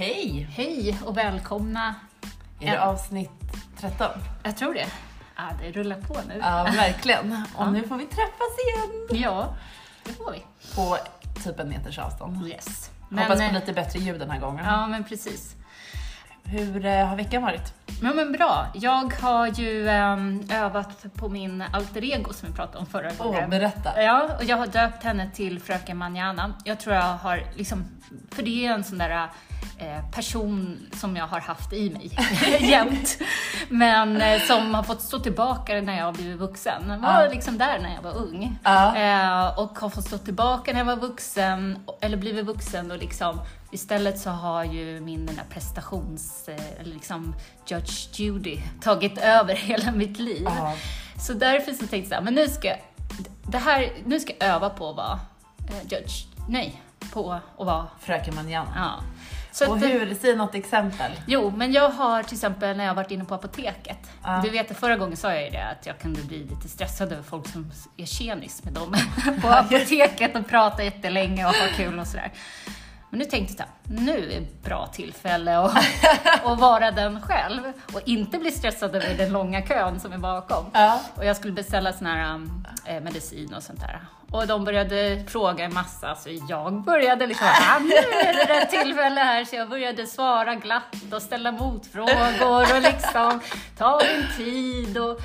Hej! Hej och välkomna. Är det avsnitt 13? Jag tror det. Ja, det rullar på nu. Ja, verkligen. Och Ja. nu får vi träffas igen. Ja, det får vi. På typ en meters avstånd. Yes. Hoppas på eh, lite bättre ljud den här gången. Ja, men precis. Hur eh, har veckan varit? Ja, men bra. Jag har ju ehm, övat på min alter ego som vi pratade om förra gången. berätta. Ja, och jag har döpt henne till Fröken Manana. Jag tror jag har liksom, för det är en sån där person som jag har haft i mig jämt. Men eh, som har fått stå tillbaka när jag har blivit vuxen. Jag var Ja. liksom där när jag var ung. Eh, och har fått stå tillbaka när jag var vuxen, eller blivit vuxen och liksom Istället så har ju min den där prestations, eh, eller liksom Judge Judy tagit över hela mitt liv. Ja. Så därför så tänkte jag så här, men nu ska, jag- det här, nu ska jag öva på att vara eh, judge. Nej, på att vara... Fröken Manjana. Ja. Så Och att, hur? Säg något exempel. Jo, men jag har till exempel när jag varit inne på apoteket. Ja. Du vet, förra gången sa jag ju det att jag kunde bli lite stressad över folk som är tjenis med dem på apoteket och pratar jättelänge och har kul och sådär. Men nu tänkte jag nu är ett bra tillfälle att, att vara den själv och inte bli stressad över den långa kön som är bakom. Ja. Och jag skulle beställa sån här eh, medicin och sånt där. Och de började fråga en massa, så jag började liksom, ah, nu är det rätt tillfälle här, så jag började svara glatt och ställa motfrågor och liksom ta din tid och,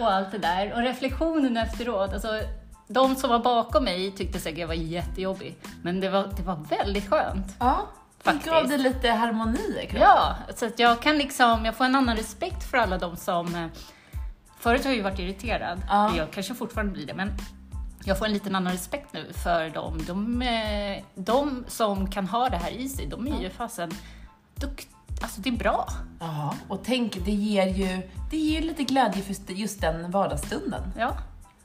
och allt det där. Och reflektionen efteråt, alltså de som var bakom mig tyckte säkert jag var jättejobbig, men det var, det var väldigt skönt. Ja. Det gav dig lite harmoni i kroppen. Ja, så att jag kan liksom, jag får en annan respekt för alla de som... eh, Förut har jag ju varit irriterad, Ja. jag kanske fortfarande blir det, men jag får en liten annan respekt nu för dem. De, eh, de som kan ha det här i sig, de är ju fasen dukt, Alltså det är bra. Ja. Och tänk, det ger ju det ger lite glädje för just den vardagsstunden. Ja.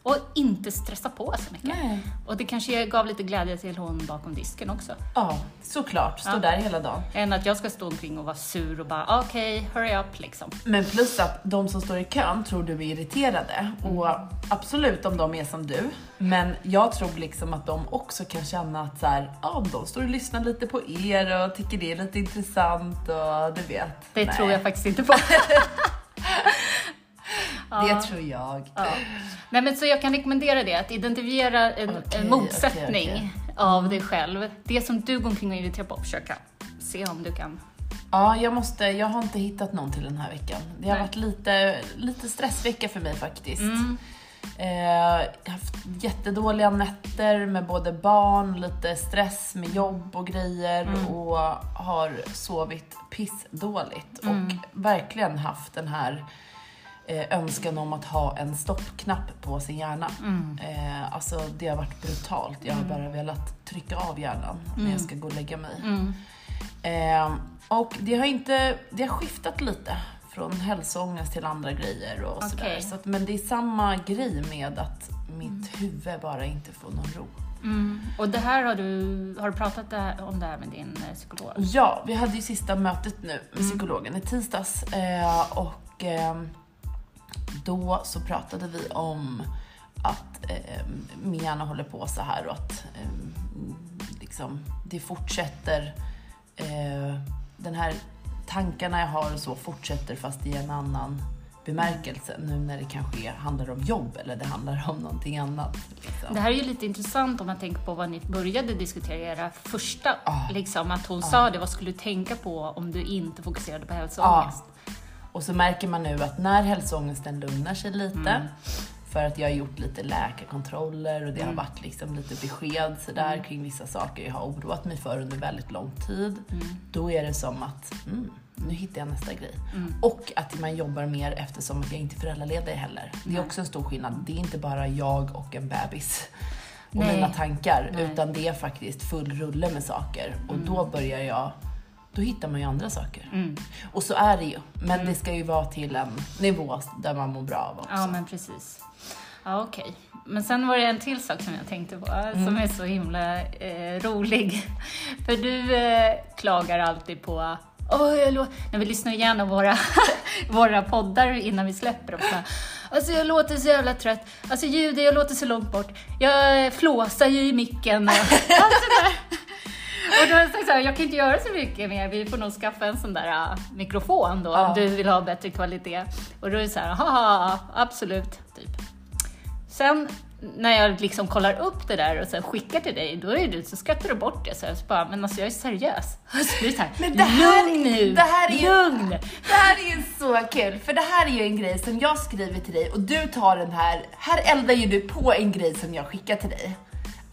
Och inte stressa på så mycket. Nej. Och det kanske gav lite glädje till hon bakom disken också. Ja, såklart. Stå Ja. där hela dagen. Än att jag ska stå omkring och vara sur och bara okej, hurry up liksom. Men plus att de som står i kön tror du är irriterade. Och absolut om de är som du. Men jag tror liksom att de också kan känna att så här, ja, de står och lyssnar lite på er och tycker det är lite intressant och du vet. Det Nej, tror jag faktiskt inte på. Det Ja. tror jag. Ja. Nej, men så jag kan rekommendera det, att identifiera en, Okej, en motsättning okej, av dig själv. Det som du går omkring och är irriterad på, försöka se om du kan. Ja, jag måste, jag har inte hittat någon till den här veckan. Det har Nej. varit lite, lite stressvecka för mig faktiskt. Mm. Eh, jag har haft jättedåliga nätter med både barn, lite stress med jobb och grejer Mm. och har sovit pissdåligt Mm. och verkligen haft den här eh, önskan om att ha en stoppknapp på sin hjärna. Mm. Eh, alltså det har varit brutalt. Jag har bara velat trycka av hjärnan när jag ska gå och lägga mig. Mm. Eh, och det har inte, det har skiftat lite från hälsoångest till andra grejer och sådär. Okej. Så att, men det är samma grej med att mitt huvud bara inte får någon ro. Mm. Och det här har du, har du pratat det här, om det här med din eh, psykolog? Ja, vi hade ju sista mötet nu med Mm. psykologen i tisdags eh, och eh, då så pratade vi om att eh, hjärna håller på så här och att eh, liksom, det fortsätter, eh, den här tankarna jag har och så fortsätter fast i en annan bemärkelse nu när det kanske handlar om jobb eller det handlar om någonting annat. Liksom. Det här är ju lite intressant om man tänker på vad ni började diskutera i era första, Ja. liksom att hon sa det, vad skulle du tänka på om du inte fokuserade på hälsoångest? Och så märker man nu att när hälsoångesten lugnar sig lite, Mm. för att jag har gjort lite läkarkontroller och det har varit liksom lite besked sådär Mm. kring vissa saker jag har oroat mig för under väldigt lång tid. Mm. Då är det som att, mm, nu hittar jag nästa grej. Mm. Och att man jobbar mer eftersom att jag inte är föräldraledig heller. Det är också en stor skillnad. Det är inte bara jag och en bebis och Nej. mina tankar, Nej. utan det är faktiskt full rulle med saker. Och då börjar jag, då hittar man ju andra saker. Mm. Och så är det ju. Men det ska ju vara till en nivå där man mår bra av också. Ja, men precis. Ja, okej. Men sen var det en till sak som jag tänkte på, Mm. som är så himla eh, rolig. För du eh, klagar alltid på Åh, jag när vi lyssnar igenom våra, våra poddar innan vi släpper dem. Alltså jag låter så jävla trött. Alltså ljudet, jag låter så långt bort. Jag flåsar ju i micken. Och, allt sådär. Och då har jag sagt så här, jag kan inte göra så mycket mer, vi får nog skaffa en sån där uh, mikrofon då Ja. om du vill ha bättre kvalitet. Och då är det så här, haha, absolut, typ. Sen när jag liksom kollar upp det där och sen skickar till dig, då är du så skrattar du bort det. Så jag så bara, men alltså jag är seriös. Så blir det så här, Men det här- lugn nu, det här är lugn. Det här är ju så kul, för det här är ju en grej som jag skriver till dig och du tar den här, här eldar ju du på en grej som jag skickar till dig.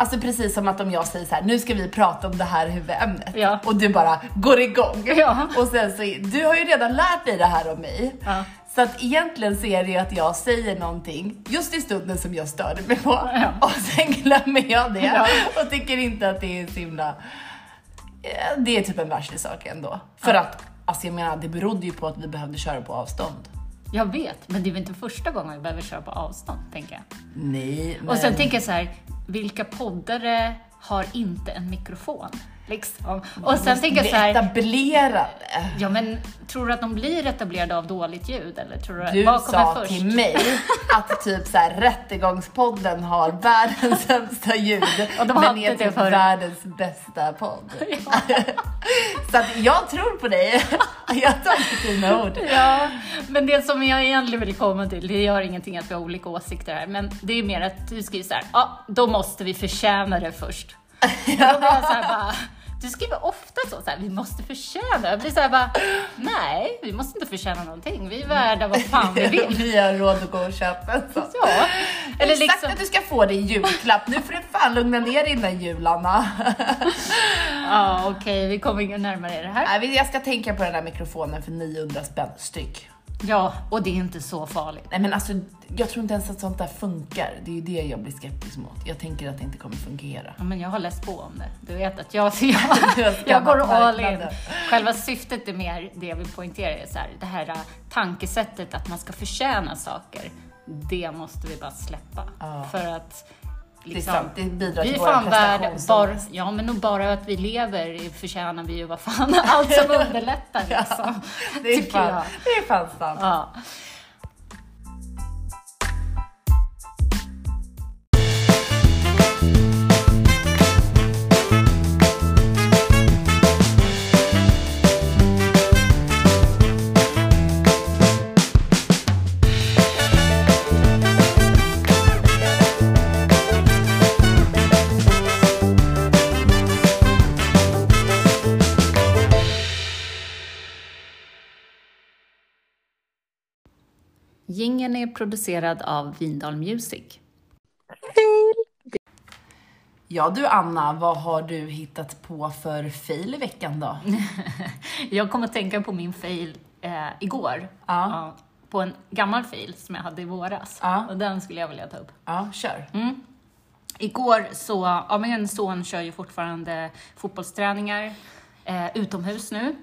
Alltså precis som att om jag säger så här, nu ska vi prata om det här huvudämnet Ja. och du bara går igång. Ja. Och sen så, du har ju redan lärt dig det här om mig. Ja. Så att egentligen så är det ju att jag säger någonting just i stunden som jag störde mig på Ja. och sen glömmer jag det Ja. och tycker inte att det är så himla Eh, det är typ en världslig sak ändå. För att, alltså jag menar, det berodde ju på att vi behövde köra på avstånd. Jag vet, men det är väl inte första gången vi behöver köra på avstånd, tänker jag. Nej, men... Och sen tänker jag så här, vilka poddare har inte en mikrofon? Liksom. Och sen tänker jag så här, Etablerade. ja men tror du att de blir etablerade av dåligt ljud eller tror du, Du vad kommer sa först? till mig att typ så här, Rättegångspodden har världens sämsta ljud, Och de men är typ världens bästa podd. så att jag tror på dig. Jag tar dina ord. Ja, men det som jag egentligen vill komma till, det gör ingenting att vi har olika åsikter här, men det är mer att du skriver så här, ja, då måste vi förtjäna det först. Och då blir jag så här bara, du skriver ofta så, så här, vi måste förtjäna. Jag blir så här bara, nej, vi måste inte förtjäna någonting. Vi är värda vad fan vi vill. Vi har råd att gå och köpa en sån. Ja, Eller sagt liksom, att du ska få det i julklapp. Nu får du fan lugna ner dig innan jul, Anna. ja okej, vi kommer inget närmare det här. Nej, Jag ska tänka på den där mikrofonen för 900 spänn styck. Ja, och det är inte så farligt. Nej men alltså, jag tror inte ens att sånt där funkar. Det är ju det jag blir skeptisk mot. Jag tänker att det inte kommer fungera. Ja, men jag har läst på om det. Du vet att jag, jag, jag går all in. Själva syftet är mer det jag vill poängtera, är så här, det här äh, tankesättet att man ska förtjäna saker. Det måste vi bara släppa. Ja. För att liksom, sant, det bidrar vi till är vår fan värda, bara, ja men nog bara att vi lever förtjänar vi ju vad fan, allt som underlättar liksom. Det är, fan, jag. det är fan sant. Ja. Producerad av Vindal Music. Ja du Anna, vad har du hittat på för fail i veckan då? Jag kom att tänka på min fail eh, igår. Ja. på en gammal fail som jag hade i våras. Ja. Och den skulle jag vilja ta upp. Ja, kör. Mm. Igår så, ja min son kör ju fortfarande fotbollsträningar eh, utomhus nu.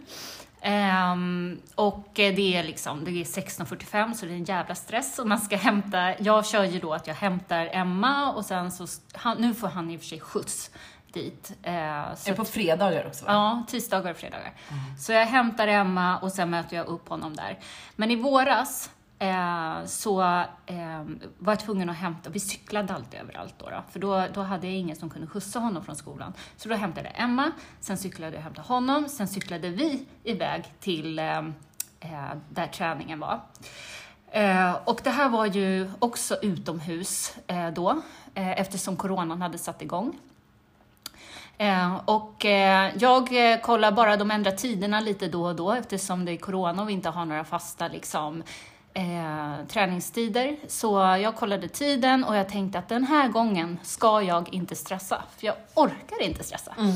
Ehm, och det är liksom, det är 16.45 så det är en jävla stress och man ska hämta, jag kör ju då att jag hämtar Emma och sen så, han, nu får han i och för sig skjuts dit. Så Är på fredagar också va? Ja, tisdagar och fredagar. Så jag hämtar Emma och sen möter jag upp honom där. Men i våras eh, så eh, var jag tvungen att hämta, vi cyklade alltid överallt då, då för då, då hade jag ingen som kunde skjutsa honom från skolan. Så då hämtade jag Emma, sen cyklade jag och hämtade honom, sen cyklade vi iväg till ehm, eh, där träningen var. Eh, och det här var ju också utomhus eh, då, eh, eftersom coronan hade satt igång. Eh, och eh, jag eh, kollar bara, de ändrar tiderna lite då och då eftersom det är corona och vi inte har några fasta liksom, eh, träningstider. Så jag kollade tiden och jag tänkte att den här gången ska jag inte stressa, för jag orkar inte stressa. Mm.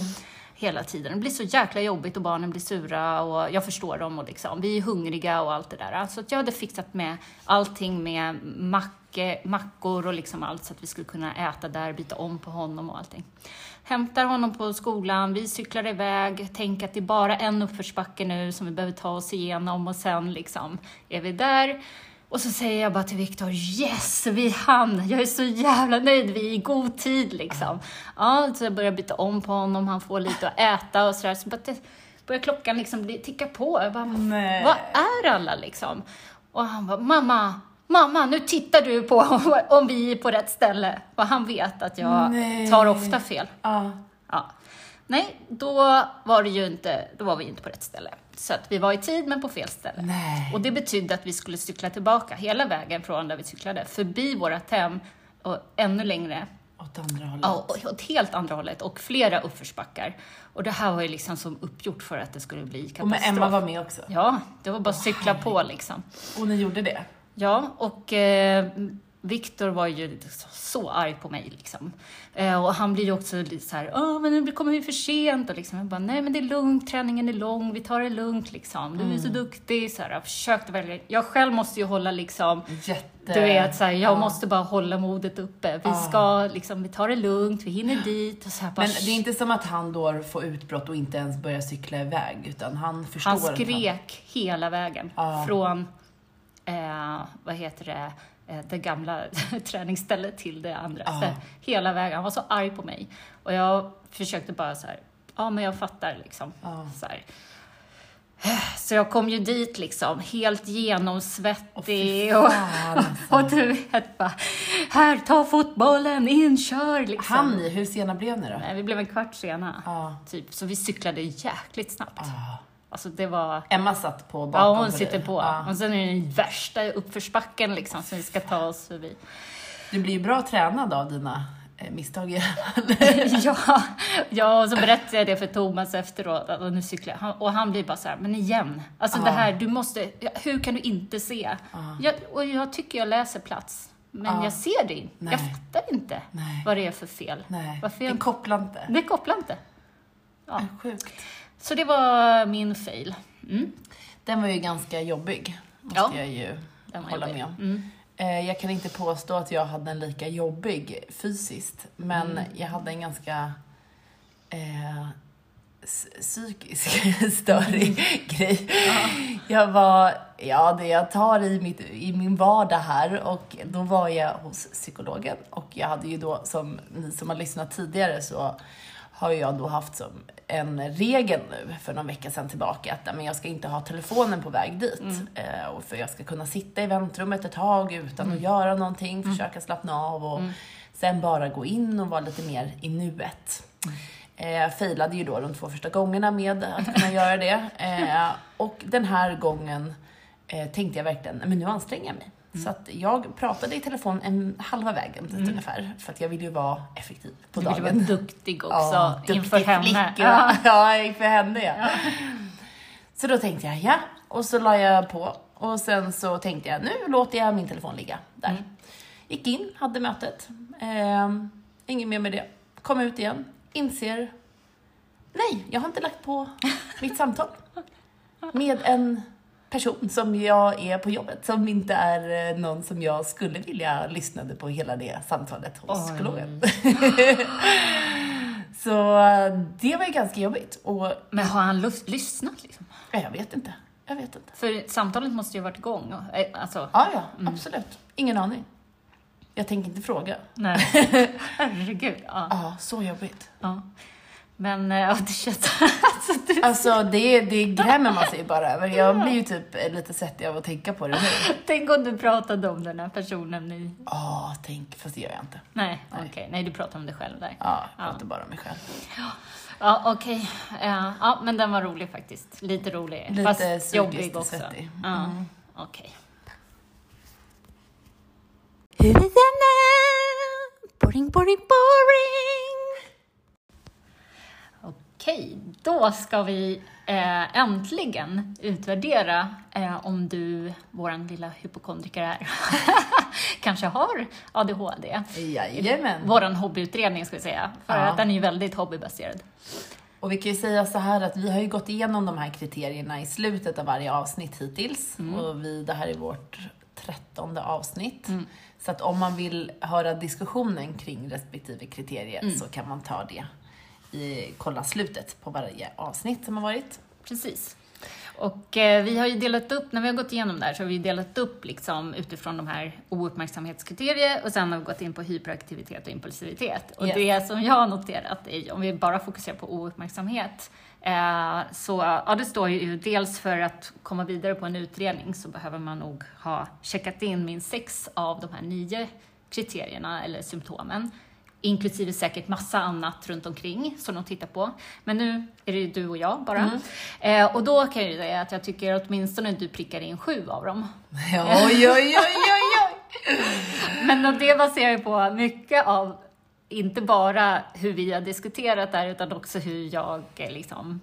Hela tiden. Det blir så jäkla jobbigt och barnen blir sura och jag förstår dem och liksom, vi är hungriga och allt det där. Så att jag hade fixat med allting med macke, mackor och liksom allt så att vi skulle kunna äta där, byta om på honom och allting. Hämtar honom på skolan, vi cyklar iväg, tänker att det är bara en uppförsbacke nu som vi behöver ta oss igenom och sen liksom är vi där. Och så säger jag bara till Viktor, yes, vi hann! Jag är så jävla nöjd, vi är i god tid liksom. Ja, så jag börjar byta om på honom, han får lite att äta och sådär. Så bara börjar klockan liksom bli, ticka på. Jag bara, Nej. vad är alla liksom? Och han bara, mamma, mamma, nu tittar du på om vi är på rätt ställe. Och han vet att jag Nej. tar ofta fel. Ja. Ja. nej, då var, det ju inte, då var vi inte på rätt ställe. Så att vi var i tid, men på fel ställe. Nej. Och det betydde att vi skulle cykla tillbaka hela vägen från där vi cyklade, förbi vårt hem och ännu längre Åt andra hållet. Ja, och åt helt andra hållet och flera uppförsbackar. Och det här var ju liksom som uppgjort för att det skulle bli katastrof. och med Emma var med också. Ja, det var bara att cykla på liksom. Och ni gjorde det? Ja, och eh, Viktor var ju så, arg på mig liksom. Eh, och han blir ju också lite så här, Åh, men nu kommer vi för sent. Och liksom, jag bara, nej men det är lugnt, träningen är lång, vi tar det lugnt liksom. Du är så duktig. Så här, jag försökte välja. Jag själv måste ju hålla liksom, Jätte... du vet, så här, jag Ja. måste bara hålla modet uppe. Vi Ja. ska liksom, vi tar det lugnt, vi hinner dit. Och så här, bara, Men det är inte som att han då får utbrott och inte ens börjar cykla iväg, utan han förstår Han att skrek hela vägen. Ja. Från, eh, vad heter det, det gamla träningsstället till det andra. Ja. Så, hela vägen. Han var så arg på mig. Och jag försökte bara så här, ja men jag fattar liksom. Ja. Så, så jag kom ju dit liksom, helt genomsvettig. Fy fan, alltså. och du vet bara, här, ta fotbollen, in, kör liksom. Han ni, hur sena blev ni då? Nej, vi blev en kvart sena. Ja. Typ, så vi cyklade jäkligt snabbt. Alltså det var... Emma satt på bakom Ja, hon sitter på. Ja. Och sen är det den värsta uppförsbacken liksom som vi ska ta oss förbi. Du blir ju bra tränad av dina eh, misstag i ja, ja, och så berättade jag det för Thomas efteråt. Och, nu cyklar jag. Och han blir bara så här, men igen. Alltså Ja. det här, du måste, hur kan du inte se? Ja. Jag, och jag tycker jag läser plats. Men Ja. jag ser det inte. Jag fattar inte Nej. vad det är för fel. Nej, Varför det jag, kopplar inte. det kopplar inte. Ja. Sjukt. Så det var min fail. Mm. Den var ju ganska jobbig, måste Ja. jag ju Den hålla jobbig. med om. Mm. Eh, Jag kan inte påstå att jag hade en lika jobbig fysiskt, men Mm. jag hade en ganska eh, psykisk störig grej. Jag var, ja det jag tar i, mitt, i min vardag här och då var jag hos psykologen och jag hade ju då, som ni som har lyssnat tidigare så har jag då haft som en regel nu för någon vecka sedan tillbaka att men jag ska inte ha telefonen på väg dit. Eh, och för jag ska kunna sitta i väntrummet ett tag utan att göra någonting, försöka slappna av och sen bara gå in och vara lite mer i nuet. Eh, Jag failade ju då de två första gångerna med att kunna göra det. Eh, och den här gången eh, tänkte jag verkligen, "Nej, men nu anstränger jag mig. Så att jag pratade i telefon en halva vägen dit ungefär, för att jag ville ju vara effektiv på Du ville dagen. vara duktig också Ja, inför duktig henne. flicka. Ja. Ja, inför henne ja. Så då tänkte jag, ja. Och så la jag på. Och sen så tänkte jag, nu låter jag min telefon ligga där. Mm. Gick in, hade mötet. Ehm, inget mer med det. Kom ut igen, inser, nej, jag har inte lagt på mitt samtal. Med en person som jag är på jobbet, som inte är eh, någon som jag skulle vilja lyssnade på hela det samtalet hos Oj. psykologen. Så eh, det var ju ganska jobbigt. Och Men har han lyssnat liksom? ja, jag vet inte. Jag vet inte. För samtalet måste ju ha varit igång. eh, Alltså, Ja, ja, absolut. Ingen aning. Jag tänker inte fråga. nej. Herregud. Ja. Ja, så jobbigt. ja. Men eh, ja, det känns... Alltså, du... Alltså det, det grämer man sig ju bara över. Jag blir ju typ lite svettig av att tänka på det nu. Tänk om du pratade om den här personen nu. Ja, tänk. Fast det gör jag inte. Nej, okej. Nej, du pratar om dig själv där. Ja, jag Ja. pratar bara om mig själv. Ja, okej. Ja, ja, men den var rolig faktiskt. Lite rolig. Lite fast jobbig också. svettig. Ja, Mm. okej. Huvudämne! Boring, boring, boring! Okej, då ska vi eh, äntligen utvärdera eh, om du, våran lilla hypokondriker här, kanske har ADHD. Jajamän. Våran hobbyutredning ska vi säga, för Ja. att den är ju väldigt hobbybaserad. Och vi kan ju säga så här att vi har ju gått igenom de här kriterierna i slutet av varje avsnitt hittills. Och vi, det här är vårt trettonde avsnitt. Så att om man vill höra diskussionen kring respektive kriterier så kan man ta det i, kolla slutet på varje avsnitt som har varit. Precis. Och eh, vi har ju delat upp, när vi har gått igenom det här så har vi delat upp liksom utifrån de här ouppmärksamhetskriterier och sen har vi gått in på hyperaktivitet och impulsivitet. Och Yes. det som jag har noterat, är, om vi bara fokuserar på ouppmärksamhet, eh, så ja, det står ju dels för att komma vidare på en utredning så behöver man nog ha checkat in minst sex av de här nio kriterierna eller symptomen. Inklusive säkert massa annat runt omkring som de tittar på. Men nu är det ju du och jag bara. Mm. Eh, och då kan jag ju säga att jag tycker att åtminstone du prickar in sju av dem. Oj, oj, oj, oj. Men det baserar ju på mycket av, inte bara hur vi har diskuterat där, utan också hur jag, eh, liksom,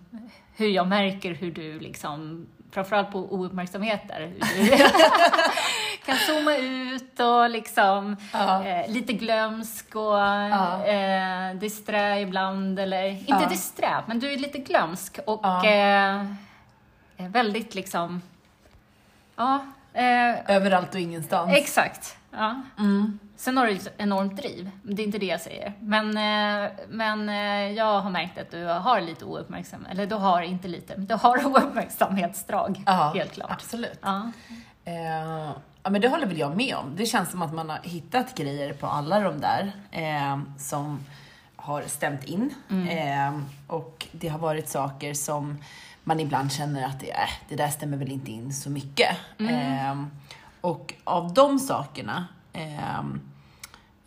hur jag märker hur du liksom, framförallt på ouppmärksamheter, kan zooma ut och liksom Ja. eh, lite glömsk och Ja. eh, disträ ibland, eller inte Ja. disträ, men du är lite glömsk och eh, väldigt liksom, ja, eh, Överallt och ingenstans. exakt. Ja. Mm. Sen har du ett enormt driv, det är inte det jag säger. Men, eh, men eh, jag har märkt att du har lite ouppmärksam, eller du har inte lite, men du har ouppmärksamhetsdrag, Ja, helt klart. Absolut. Ja. Eh, ja, men det håller väl jag med om. Det känns som att man har hittat grejer på alla de där eh, som har stämt in. Eh, och det har varit saker som man ibland känner att det, äh, det där stämmer väl inte in så mycket. Eh, och av de sakerna eh,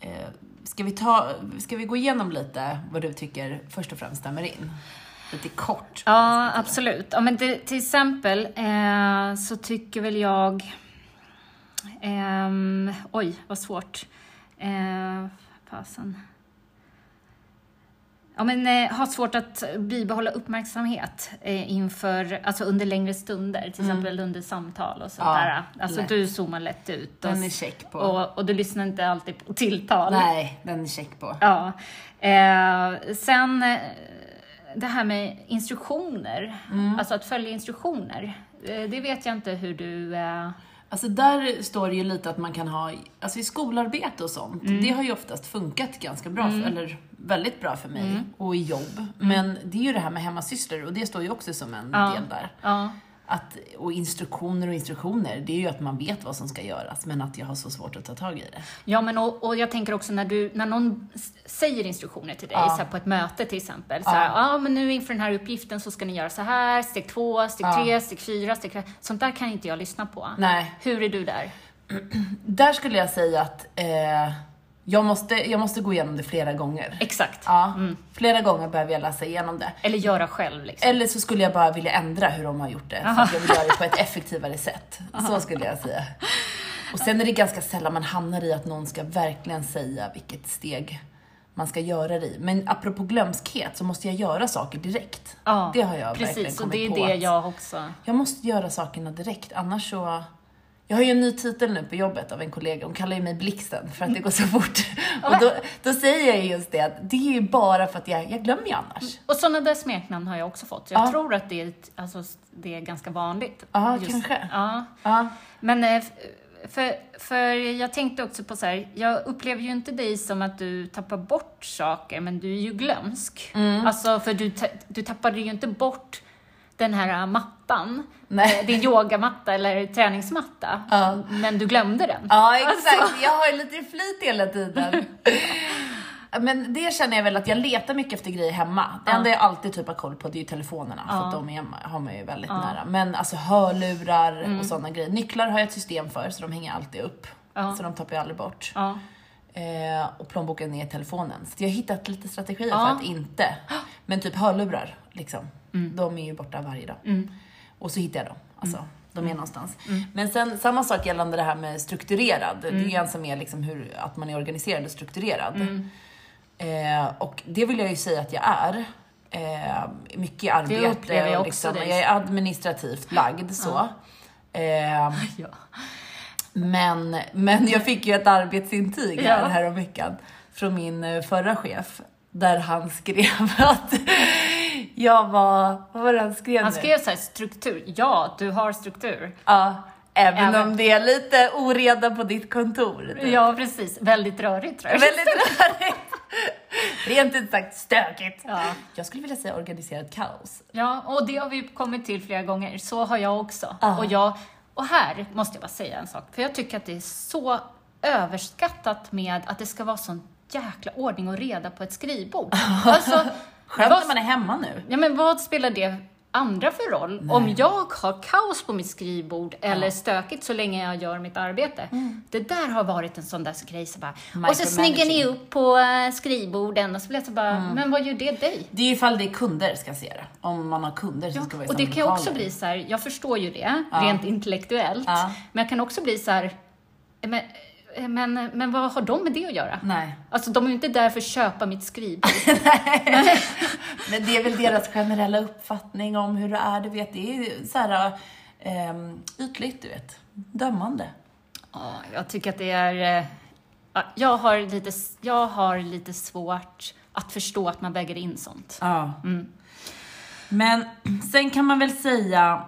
eh, Ska vi, ta, ska vi gå igenom lite vad du tycker först och främst stämmer in? Lite kort. Ja, absolut. Ja, men det, till exempel eh, så tycker väl jag... ehm, oj, vad svårt. Eh, fasen. Ja, men eh, har svårt att bibehålla uppmärksamhet eh, inför, alltså under längre stunder, till exempel under samtal och sånt Ja. Alltså lätt. du zoomar lätt ut och, Den är check på. och, och du lyssnar inte alltid på tilltal. Nej, den är check på. Ja. Eh, sen eh, det här med instruktioner, Mm. alltså att följa instruktioner. Eh, det vet jag inte hur du... Alltså där står det ju lite att man kan ha, alltså i skolarbete och sånt, Mm. det har ju oftast funkat ganska bra, för, eller väldigt bra för mig, Mm. och i jobb. Men det är ju det här med hemmasysslor och det står ju också som en Ja. del där. ja. Att, och instruktioner och instruktioner, det är ju att man vet vad som ska göras, men att jag har så svårt att ta tag i det. ja, men och, och jag tänker också när, du, när någon säger instruktioner till dig, Ja. så på ett möte till exempel. Så här, ja. men nu inför den här uppgiften så ska ni göra så här, steg två, steg Ja. tre, steg fyra, steg fem. Sånt där kan inte jag lyssna på. Nej, Hur är du där? där skulle jag säga att eh, jag, måste, jag måste gå igenom det flera gånger. Exakt. Ja, flera gånger behöver jag läsa igenom det. Eller göra själv liksom. Eller så skulle jag bara vilja ändra hur de har gjort det, för att jag vill göra det på ett effektivare sätt. Så skulle jag säga. Och sen är det ganska sällan man hamnar i att någon ska verkligen säga vilket steg man ska göra det i. Men apropå glömskhet så måste jag göra saker direkt. Ja, det har jag verkligen Precis, och kommit det är på. det att jag också... Jag måste göra sakerna direkt, annars så... Jag har ju en ny titel nu på jobbet av en kollega, hon kallar ju mig Blixten för att det går så fort. Och då, då säger jag just det att det är ju bara för att jag, jag glömmer ju annars. Och sådana där smeknamn har jag också fått. Jag Ja. tror att det är, alltså, det är ganska vanligt. Ja, kanske. Ja. Ja. Men eh, för, för jag tänkte också på så här, jag upplever ju inte dig som att du tappar bort saker, men du är ju glömsk. Mm. Alltså, för du, du tappade ju inte bort den här äh, mattan, Nej. eh, din yogamatta eller träningsmatta, Ja. men du glömde den. Ja, exakt. Alltså. Jag har ju lite flit hela tiden. Men det känner jag väl att jag letar mycket efter grejer hemma. Det Ja. enda jag alltid typ har koll på det är ju telefonerna, för Ja. att de är, har man ju väldigt nära. Men alltså hörlurar Mm. och sådana grejer. Nycklar har jag ett system för, så de hänger alltid upp. Ja. Så de tappar jag aldrig bort. Ja. Eh, och plånboken är telefonen. Så jag har hittat lite strategier Ja. för att inte. Men typ hörlurar, liksom. Mm. De är ju borta varje dag. Och så hittar jag dem. Alltså, de är någonstans. Men sen samma sak gällande det här med strukturerad. Det är ju ganska mer liksom hur, att man är organiserad och strukturerad. Eh, och det vill jag ju säga att jag är. Eh, mycket arbete upplever jag och också liksom, dig jag är administrativt lagd så. Eh, Ja. Men, men jag fick ju ett arbetsintyg här, Ja. häromveckan från min eh, förra chef. Där han skrev att jag var, vad var det han skrev Han nu? skrev så här, struktur. Ja, du har struktur. Ja, även, Även- om det är lite oreda på ditt kontor. typ. Ja, precis. Väldigt rörigt tror jag. Väldigt rörigt. Rent ut sagt stökigt. Ja. Jag skulle vilja säga organiserat kaos. Ja, och det har vi kommit till flera gånger. Så har jag också. Ja. Och, jag, och här måste jag bara säga en sak, för jag tycker att det är så överskattat med att det ska vara sån jäkla ordning och reda på ett skrivbord. Alltså, Skönt när man är hemma nu. ja, men vad spelar det andra för roll? Om jag har kaos på mitt skrivbord eller stökigt så länge jag gör mitt arbete. Det där har varit en sån där grej. Så bara, och så snyggar ni upp på eh, skrivborden och så blir jag så bara, men vad gör det dig? Det är ifall det är kunder ska se det. Om man har kunder som ska vara i Och det kan ju också bli så här, jag förstår ju det rent intellektuellt, Ja. men jag kan också bli så här, men, men, men vad har de med det att göra? Nej. Alltså de är ju inte där för att köpa mitt skrivbord. Men det är väl deras generella uppfattning om hur det är, du vet. Det är ju så här um, ytligt, du vet. Dömande. Ja, jag tycker att det är... eh, ja, Jag har, lite, jag har lite svårt att förstå att man väger in sånt. Ja. Men sen kan man väl säga,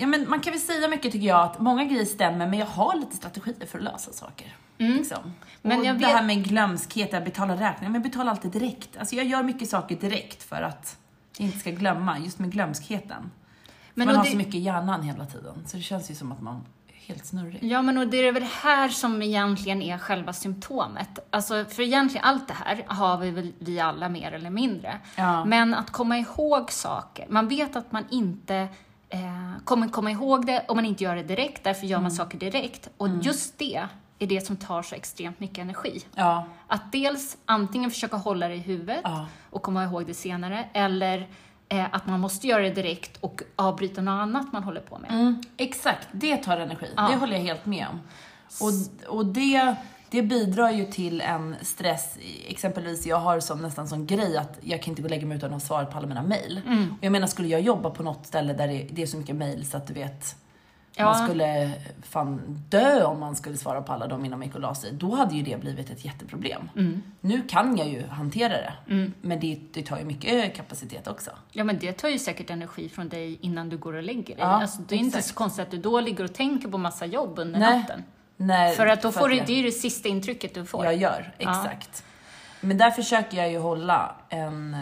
ja men man kan väl säga mycket tycker jag, att många grejer stämmer, men jag har lite strategier för att lösa saker. Liksom. Men och jag det vet- här med glömskhet, att betala räkningar, men jag betalar alltid direkt. Alltså jag gör mycket saker direkt för att jag inte ska glömma, just med glömskheten. Men man har det- så mycket i hjärnan hela tiden, så det känns ju som att man helt snurrig. Ja, men och det är väl här som egentligen är själva symptomet. Alltså, för egentligen allt det här har vi väl vi alla mer eller mindre. Ja. Men att komma ihåg saker. Man vet att man inte eh, kommer komma ihåg det om man inte gör det direkt. Därför gör Mm. man saker direkt. Och just det är det som tar så extremt mycket energi. Ja, Att dels antingen försöka hålla det i huvudet Ja. och komma ihåg det senare, eller eh, att man måste göra det direkt och avbryta något annat man håller på med. Mm, exakt, det tar energi. Ja. Det håller jag helt med om. Och, och det, det bidrar ju till en stress. Exempelvis, jag har som, nästan som grej att jag kan inte gå och lägga mig utan att ha svarat på alla mina mejl. Mm. Och jag menar, skulle jag jobba på något ställe där det, det är så mycket mejl så att du vet, Ja. man skulle fan dö om man skulle svara på alla dem innan man gick och la sig. Då hade ju det blivit ett jätteproblem. Mm. Nu kan jag ju hantera det, men det, det tar ju mycket kapacitet också. Ja, men det tar ju säkert energi från dig innan du går och lägger dig. Ja, alltså, det är inte exakt. så konstigt att du då ligger och tänker på massa jobb under Nej. natten. När, För att då får du, det är ju det sista intrycket du får. jag gör. Exakt. Men där försöker jag ju hålla en,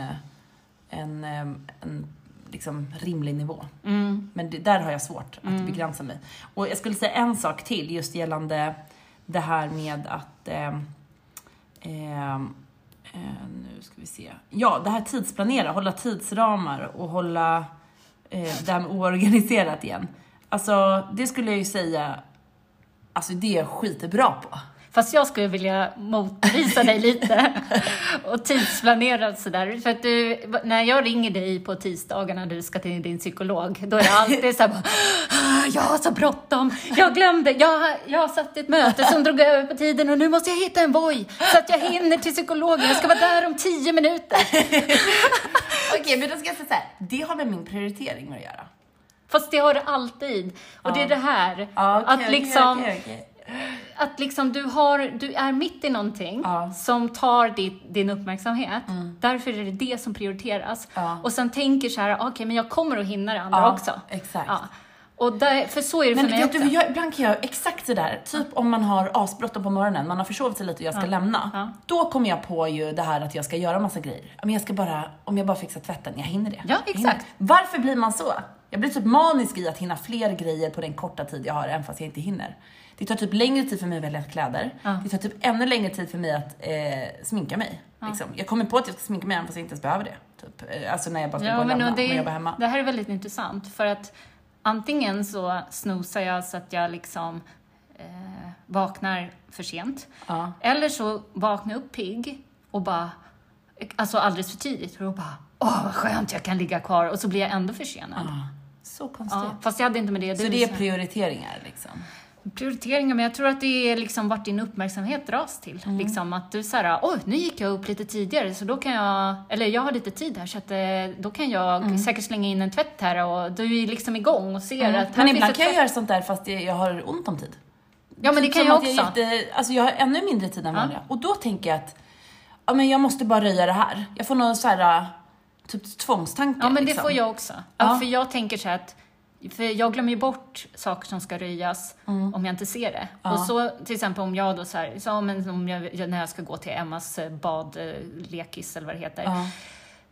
en, en liksom rimlig nivå. Mm. Men det, där har jag svårt att begränsa mig. Och jag skulle säga en sak till just gällande det här med att eh, eh, nu ska vi se. Ja, det här tidsplanera, hålla tidsramar och hålla eh, det här med oorganiserat igen. Alltså, det skulle jag ju säga, alltså det är jag skitbra på. Fast jag skulle vilja motbevisa dig lite och tidsplanera och sådär. För att du, när jag ringer dig på tisdagarna när du ska till din psykolog, då är det alltid så här bara, "Ah, jag har så bråttom, jag glömde, jag, jag satt i ett möte som drog över på tiden och nu måste jag hitta en Voi så att jag hinner till psykologen, jag ska vara där om tio minuter. Okej, men då ska jag säga så här. Det har med min prioritering att göra. Fast det har du alltid. Och det är det här, Ja, okej, att liksom okej, okej. att liksom du, har, du är mitt i någonting Ja. Mm. som tar ditt, din uppmärksamhet. Därför är det det som prioriteras. Ja. Och sen tänker så här, okej men jag kommer att hinna det andra Ja, också. exakt. Ja. Och där, för så är det Men för mig vet också. du, jag, ibland kan jag exakt sådär, typ om man har asbråttom på morgonen, man har försovit sig lite och jag ska lämna. Ja. Då kommer jag på ju det här att jag ska göra massa grejer. Men jag ska bara, om jag bara fixar tvätten, jag hinner det. Ja, Jag exakt. det. Varför blir man så? Jag blir typ manisk i att hinna fler grejer på den korta tid jag har, även fast jag inte hinner. Det tar typ längre tid för mig att välja kläder. Ja. Det tar typ ännu längre tid för mig att eh, sminka mig. Liksom. Jag kommer på att jag ska sminka mig även fast jag inte ens behöver det. Typ. Eh, Alltså när jag bara ska gå Ja, och lämna, och och det, jobba hemma. det här är väldigt intressant för att antingen så snosar jag så att jag liksom eh, vaknar för sent. Ja. Eller så vaknar jag upp pigg och bara, alltså alldeles för tidigt och bara, åh vad skönt jag kan ligga kvar och så blir jag ändå försenad. Ja. Så konstigt. Ja, fast jag hade inte med det. Så det är prioriteringar liksom? prioriteringar, men jag tror att det är liksom vart din uppmärksamhet dras till. Mm. Liksom att du såhär, oj nu gick jag upp lite tidigare så då kan jag, eller jag har lite tid här så att eh, då kan jag Mm. säkert slänga in en tvätt här och du är liksom igång och ser att här Mm. Men finns ibland kan jag göra sånt där fast jag jag har ont om tid. Ja men det kan som jag att också. är jätte, alltså jag har ännu mindre tid än Ja. vanliga. Och då tänker jag att ja, men jag måste bara röja det här. Jag får någon så här typ tvångstanke. Ja men det liksom. får jag också. Ja. För jag tänker så att för jag glömmer ju bort saker som ska röjas om jag inte ser det. Mm. Ja. Och så till exempel om jag då så här, så, men om jag, när jag ska gå till Emmas eh, badlekis eller vad det heter. Ja.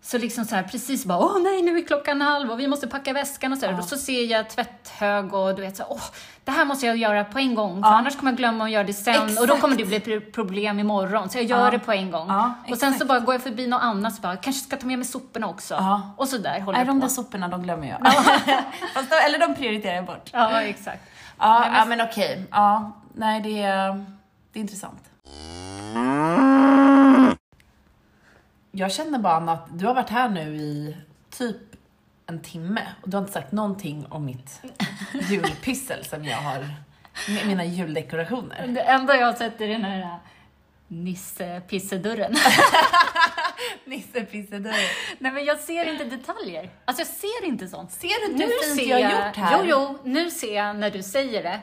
Så liksom så här, precis bara, åh nej, nu är klockan halv och vi måste packa väskan och så. Ja. Och så ser jag tvätthög och du vet så här, åh, det här måste jag göra på en gång, för Ja. annars kommer jag glömma att göra det sen och då Exakt. kommer det bli pro- problem imorgon. Så jag gör Ja. det på en gång. Och sen så exakt. bara går jag förbi något annat, så bara, kanske ska ta med mig soporna också. Ja. Och så där håller jag de på. där soporna, de glömmer jag. Fast de, eller de prioriterar jag bort. Ja, exakt. Ja, men- men okej. Ja, nej det är, det är intressant. Jag känner bara Anna, att du har varit här nu i typ en timme och du har inte sagt någonting om mitt julpyssel som jag har, mi- mina juldekorationer. Det enda jag har sett är den här äh, Nisse-pissedörren. Nej men jag ser inte detaljer. Alltså jag ser inte sånt. Ser du inte hur fint jag har gjort här? Jo, jo, nu ser jag när du säger det.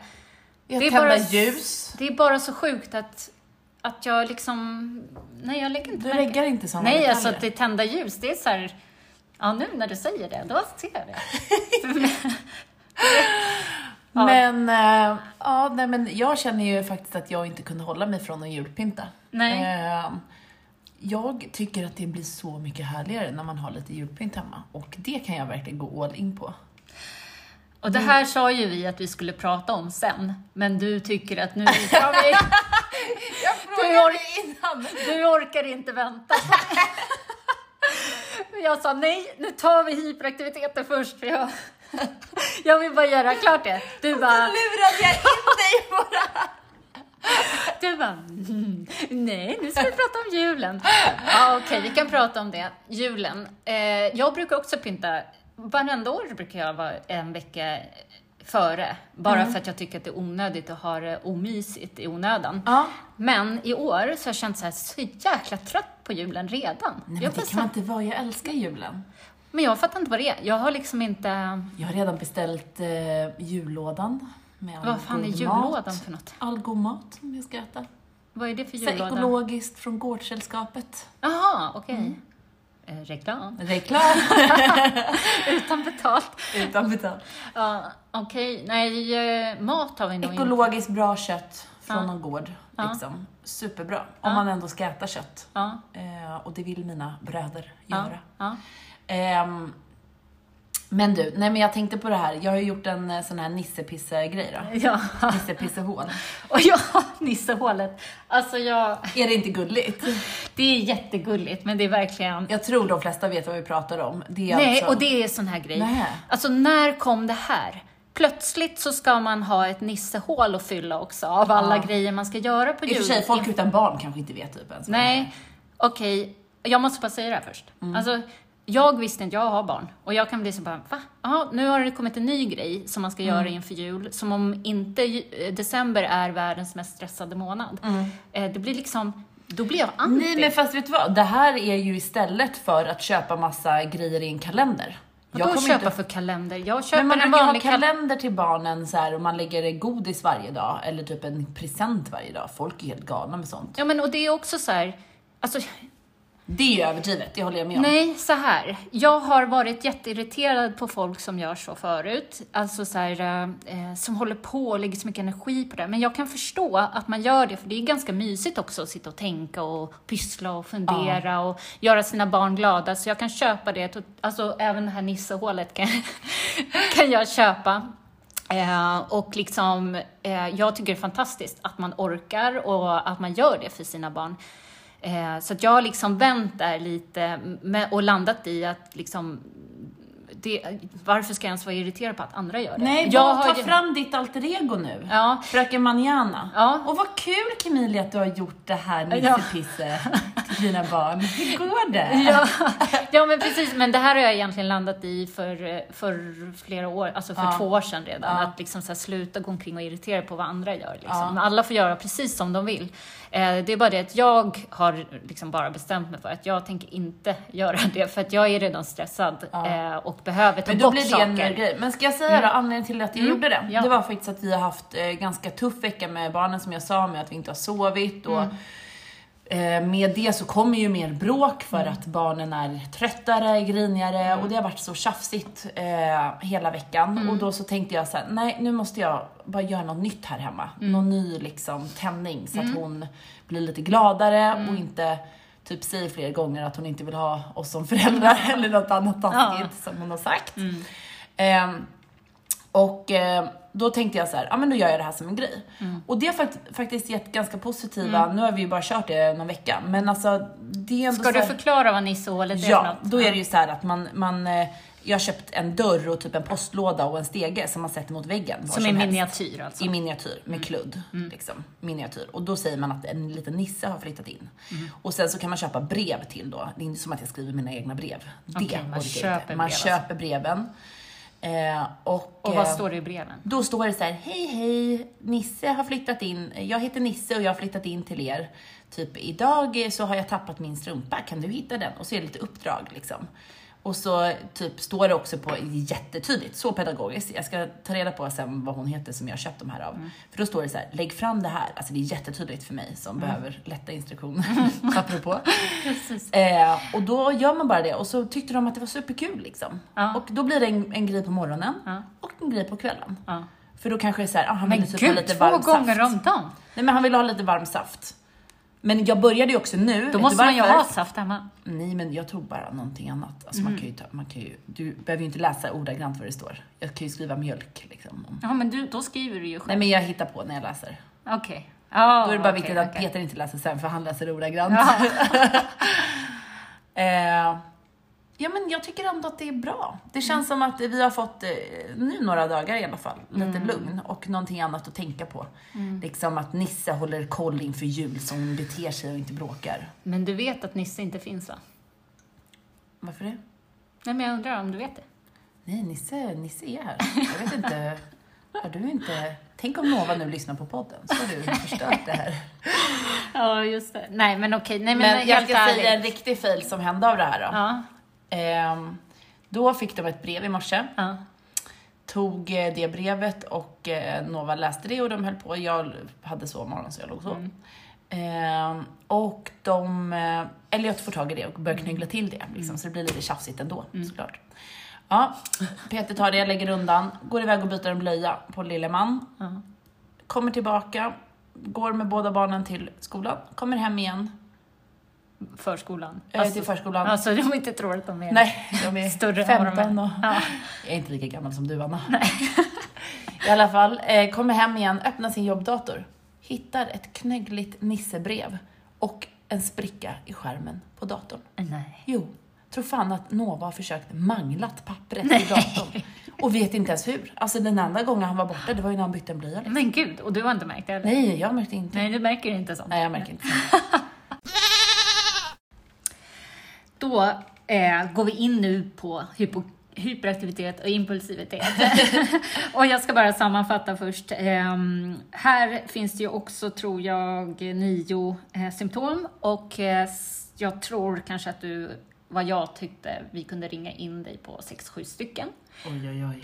Jag Det är bara- ljus. Det är bara så sjukt att, att jag liksom... Nej, jag lägger inte Du märke- lägger inte sådana Nej, detaljer. alltså att det tända ljus, det är så här... Ja, nu när du säger det, då ser jag det. Ja. Men, eh, ja, nej, men jag känner ju faktiskt att jag inte kunde hålla mig från att julpynta. Nej. Eh, jag tycker att det blir så mycket härligare när man har lite julpynt hemma. Och det kan jag verkligen gå all in på. Och det här sa ju vi att vi skulle prata om sen, men du tycker att nu tar vi... Frågade innan! Du orkar inte vänta. Jag sa nej, nu tar vi hyperaktiviteten först. För jag, jag vill bara göra klart det. Du bara, lurade jag in dig på det här. du bara mm, nej, nu ska vi prata om julen. Ja, Okej, vi kan prata om det. Julen. Eh, jag brukar också pynta, varenda år brukar jag vara en vecka före. Bara för att jag tycker att det är onödigt att ha det omysigt i onödan. Ja. Men i år så har jag känt så här, så jäkla trött på julen redan. Nej, jag men det bara så kan man inte vara. Jag älskar julen. men jag fattar inte vad det är. Jag har liksom inte... Jag har redan beställt eh, jullådan. Med all Vad fan är jullådan mat. för något? All god mat som jag ska äta. Vad är det för Så jullåda? ekologiskt från Gårdssällskapet. Jaha, okej. Mm. Eh, reklam. Reklam. Utan betalt. Utan betalt. Ja, okej. Nej, eh, mat har vi nog inte. Ekologiskt bra kött från Ja. någon gård. Ja. Liksom. Superbra. Om Ja. man ändå ska äta kött. Ja, Eh, och det vill mina bröder ja, göra. ja. Men du, nej men jag tänkte på det här. Jag har ju gjort en eh, sån här nissepisse-grej då. ja. Nissepissehål. Och ja, Nissehålet. Alltså jag... Är det inte gulligt? Det är jättegulligt, men det är verkligen... Jag tror de flesta vet vad vi pratar om. Nej, alltså... och det är sån här grej. Nej. Alltså, när kom det här? Plötsligt så ska man ha ett nissehål att fylla också, av alla Ja. grejer man ska göra på I och för sig, folk utan barn kanske inte vet typ ens Nej, okej. Jag måste bara säga det här först. Mm. Alltså, jag visste inte, jag har barn. Och jag kan bli så bara, va? Jaha, nu har det kommit en ny grej som man ska göra Mm. inför jul. Som om inte eh, december är världens mest stressade månad. Eh, Det blir liksom, då blir jag anti. Mm. Nej men fast vet du vad? Det här är ju istället för att köpa massa grejer i en kalender. Vadå kommer köpa inte- för kalender? Jag köper Men man ha vanlig kalender. kalender till barnen så här och man lägger godis varje dag eller typ en present varje dag. Folk är helt galna med sånt. Ja men och det är också så här, alltså Det är ju överdrivet, det håller jag med om. Nej, så här. Jag har varit jätteirriterad på folk som gör så förut. Alltså så här, eh, som håller på och lägger så mycket energi på det. Men jag kan förstå att man gör det, för det är ganska mysigt också att sitta och tänka och pyssla och fundera och göra sina barn glada. Så jag kan köpa det. Alltså även det här nissehålet kan, kan jag köpa. Eh, och liksom, eh, jag tycker det är fantastiskt att man orkar och att man gör det för sina barn. Eh, så att jag har liksom vänt där lite och landat i att liksom, det, varför ska jag ens vara irriterad på att andra gör det? Nej, jag har ta ju- fram ditt alter ego nu. Ja, Fröken Manjana. Ja. Och vad kul Camilla att du har gjort det här Ja. nissepisse till dina barn. Hur går det? ja, ja, men precis. Men det här har jag egentligen landat i för, för flera år, alltså för Ja. två år sedan redan. Ja. Att liksom så sluta gå omkring och irritera på vad andra gör. Liksom. Ja. Alla får göra precis som de vill. Eh, det är bara det att jag har liksom bara bestämt mig för att jag tänker inte göra det, för att jag är redan stressad Ja. eh, och behöver ta Men då bort blir det en saker. grej. Men ska jag säga då, anledningen till att jag Mm. gjorde det? Ja. Det var faktiskt att vi har haft eh, ganska tuff vecka med barnen som jag sa, med att vi inte har sovit och Mm. eh, med det så kommer ju mer bråk för Mm. att barnen är tröttare, grinigare och det har varit så tjafsigt eh, hela veckan. Mm. Och då så tänkte jag så här: nej nu måste jag bara göra något nytt här hemma. Mm. Någon ny liksom tändning så att hon blir lite gladare och inte typ säger flera gånger att hon inte vill ha oss som föräldrar eller något annat taskigt som hon har sagt. Ehm, och eh, då tänkte jag så här, ja men då gör jag det här som en grej. Och det har fakt- faktiskt gett ganska positiva, nu har vi ju bara kört det någon vecka, men alltså det är ändå Ska så du här- förklara vad nissehålet är för Ja, något? då är det ju så här att man, man eh, jag har köpt en dörr och typ en postlåda och en stege som man sätter mot väggen. var Som i miniatyr alltså? I miniatyr, med kludd. Liksom, miniatyr. Och då säger man att en liten nisse har flyttat in. Och sen så kan man köpa brev till då. Det är inte som att jag skriver mina egna brev. Det Okej, man köper. Man brev alltså. köper breven. Eh, och, Och vad eh, står det i breven? då står det så här, hej hej, Nisse har flyttat in, jag heter Nisse och jag har flyttat in till er. Typ idag så har jag tappat min strumpa, kan du hitta den? Och så är det lite uppdrag liksom. Och så typ står det också på jättetydligt, så pedagogiskt. Jag ska ta reda på sen vad hon heter som jag har köpt de här av. För då står det så här, lägg fram det här. Alltså det är jättetydligt för mig som behöver lätta instruktioner. Apropå. Eh, och då gör man bara det och så tyckte de att det var superkul liksom. Ja. Och då blir det en, en grej på morgonen Ja. och en grej på kvällen. Ja. För då kanske det är så här, ah, han Men ville typ ha gud, lite två varm gånger saft. om dagen? Nej men han ville ha lite varm saft. Men jag började ju också nu. Då måste man ju ha saft hemma. Nej men jag tog bara någonting annat. Alltså Mm. man kan ju ta, man kan ju, du behöver ju inte läsa ordagrant vad det står. Jag kan ju skriva mjölk liksom. om- Ja, men du, då skriver du ju själv. Nej men jag hittar på när jag läser. Okej. Ja, Då är det bara okej, viktigt att okej. Peter inte läser sen för han läser ordagrant. eh, ja men jag tycker ändå att det är bra. Det känns som att vi har fått, eh, nu några dagar i alla fall, lite Mm. lugn och någonting annat att tänka på. Liksom att Nisse håller koll inför jul så hon beter sig och inte bråkar. Men du vet att Nisse inte finns va? Varför det? Nej, men jag undrar om du vet det? Nej, Nisse, Nisse är här. Jag vet inte. Har du inte... Tänk om Nova nu lyssnar på podden, så har du förstört det här. Ja, just det. Nej, men okej. Nej, men, Men jag ska ärligt. säga en riktig fail som hände av det här då. Ja, då fick de ett brev i morse. ja. Tog eh, det brevet och eh, Nova läste det och de höll på. Jag hade sovmorgon så jag låg så. Ehm, och de, eh, Elliot får tag i det och börjar knygla till det. Liksom, Så det blir lite tjafsigt ändå såklart. Ja, Peter tar det, lägger undan, går iväg och byter en blöja på lille man. Ja. Kommer tillbaka, går med båda barnen till skolan, kommer hem igen Förskolan. eh, till förskolan. Alltså, de inte tror att de är Nej, de är större än vad de 15 är. och... Ja. Jag är inte lika gammal som du, Anna. I alla fall, eh, kommer hem igen, öppnar sin jobbdator, hittar ett knöggligt nissebrev och en spricka i skärmen på datorn. Nej. Jo, tror fan att Nova har försökt manglat pappret i datorn och vet inte ens hur. Alltså den enda gången han var borta, det var ju när han bytte en blöja. liksom. Men gud, och du har inte märkt det eller? Nej, jag märkte inte. Nej, du märker inte sånt. Nej, jag märker inte. Då eh, går vi in nu på hypo, hyperaktivitet och impulsivitet. och jag ska bara sammanfatta först. Ehm, här finns det ju också, tror jag, nio eh, symptom och eh, jag tror kanske att du, vad jag tyckte, vi kunde ringa in dig på 6-7 stycken. Oj, oj, oj.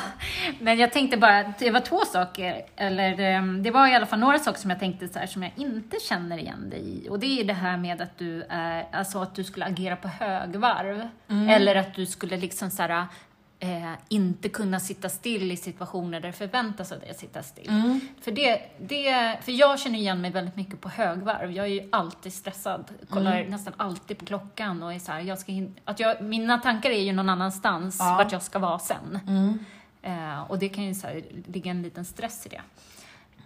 Men jag tänkte bara, det var två saker, eller ehm, det var i alla fall några saker som jag tänkte så här, som jag inte känner igen dig i. Och det är det här med att du är, alltså att du skulle agera på högvarv. Eller att du skulle liksom så här, eh, inte kunna sitta still i situationer där det förväntas att sitta still. För, det, det, för jag känner igen mig väldigt mycket på högvarv. Jag är ju alltid stressad, kollar nästan alltid på klockan och är så här, jag ska att jag, mina tankar är ju någon annanstans Ja. vart jag ska vara sen. Mm. Eh, och det kan ju så här, ligga en liten stress i det.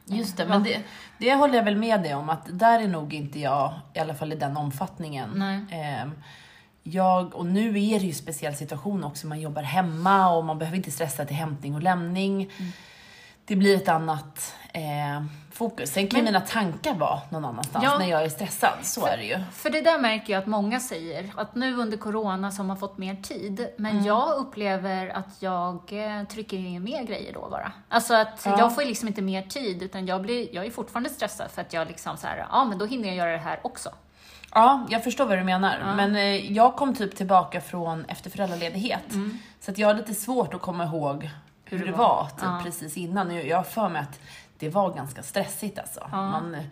Just det, men det, det håller jag väl med dig om att där är nog inte jag, i alla fall i den omfattningen. Nej. Jag, och nu är det ju en speciell situation också, man jobbar hemma och man behöver inte stressa till hämtning och lämning. Mm. Det blir ett annat eh, fokus. Sen kan Men- mina tankar vara någon annanstans Ja. när jag är stressad, så är det ju. För det där märker jag att många säger, att nu under corona så har man fått mer tid. Men jag upplever att jag eh, trycker in mer grejer då bara. Alltså att Ja. jag får liksom inte mer tid, utan jag, blir, jag är fortfarande stressad för att jag liksom så här, ja men då hinner jag göra det här också. Ja, jag förstår vad du menar. Men eh, jag kom typ tillbaka från efter föräldraledighet. Mm. Så att jag har lite svårt att komma ihåg hur, det var, typ, Ja. precis innan. Jag har för mig att det var ganska stressigt alltså. Ja. Man eh,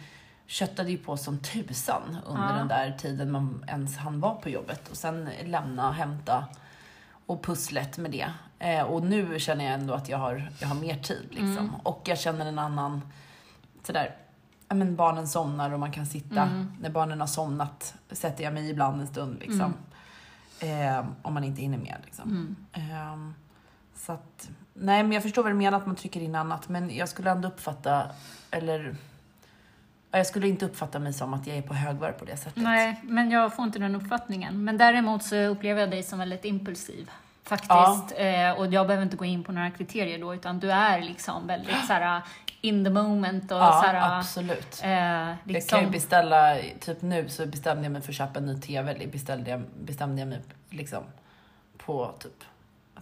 köttade ju på som tusan under Ja. den där tiden man ens hann vara på jobbet. Och sen lämna, hämta och pusslet med det. Eh, och nu känner jag ändå att jag har, jag har mer tid liksom. Mm. Och jag känner en annan sådär ja, men barnen somnar och man kan sitta. Mm. När barnen har somnat sätter jag mig ibland en stund liksom. Eh, om man inte hinner med liksom. Mm. Ehm, så att, nej men jag förstår vad du menar att man trycker in annat, men jag skulle ändå uppfatta, eller ja, jag skulle inte uppfatta mig som att jag är på högvarv på det sättet. Nej, men jag får inte den uppfattningen. Men däremot så upplever jag dig som väldigt impulsiv. Faktiskt. Ja. Eh, och jag behöver inte gå in på några kriterier då, utan du är liksom väldigt så här in the moment och ja, så här, absolut. eh, Jag liksom, kan ju beställa, typ nu så bestämde jag mig för att köpa en ny TV, eller bestämde jag, bestämde jag mig liksom på typ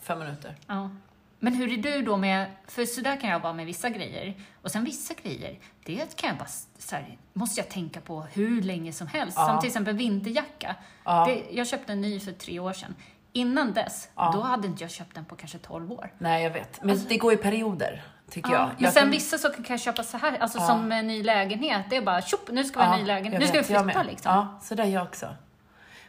fem minuter. Ja. Men hur är du då med, för så där kan jag vara med vissa grejer. Och sen vissa grejer, det kan jag bara, så här, måste jag tänka på hur länge som helst. Ja. Som till exempel vinterjacka. Ja. Det, jag köpte en ny för tre år sedan. Innan dess, Ja. då hade inte jag köpt den på kanske 12 år. Nej, jag vet. Men det går i perioder, tycker jag. Ja, men jag sen kan- vissa så kan jag köpa så här, alltså Ja. som en ny lägenhet. Det är bara tjopp, nu ska vi ha en ny lägenhet. jag Nu ska vi jag flytta liksom. Ja, så där jag också.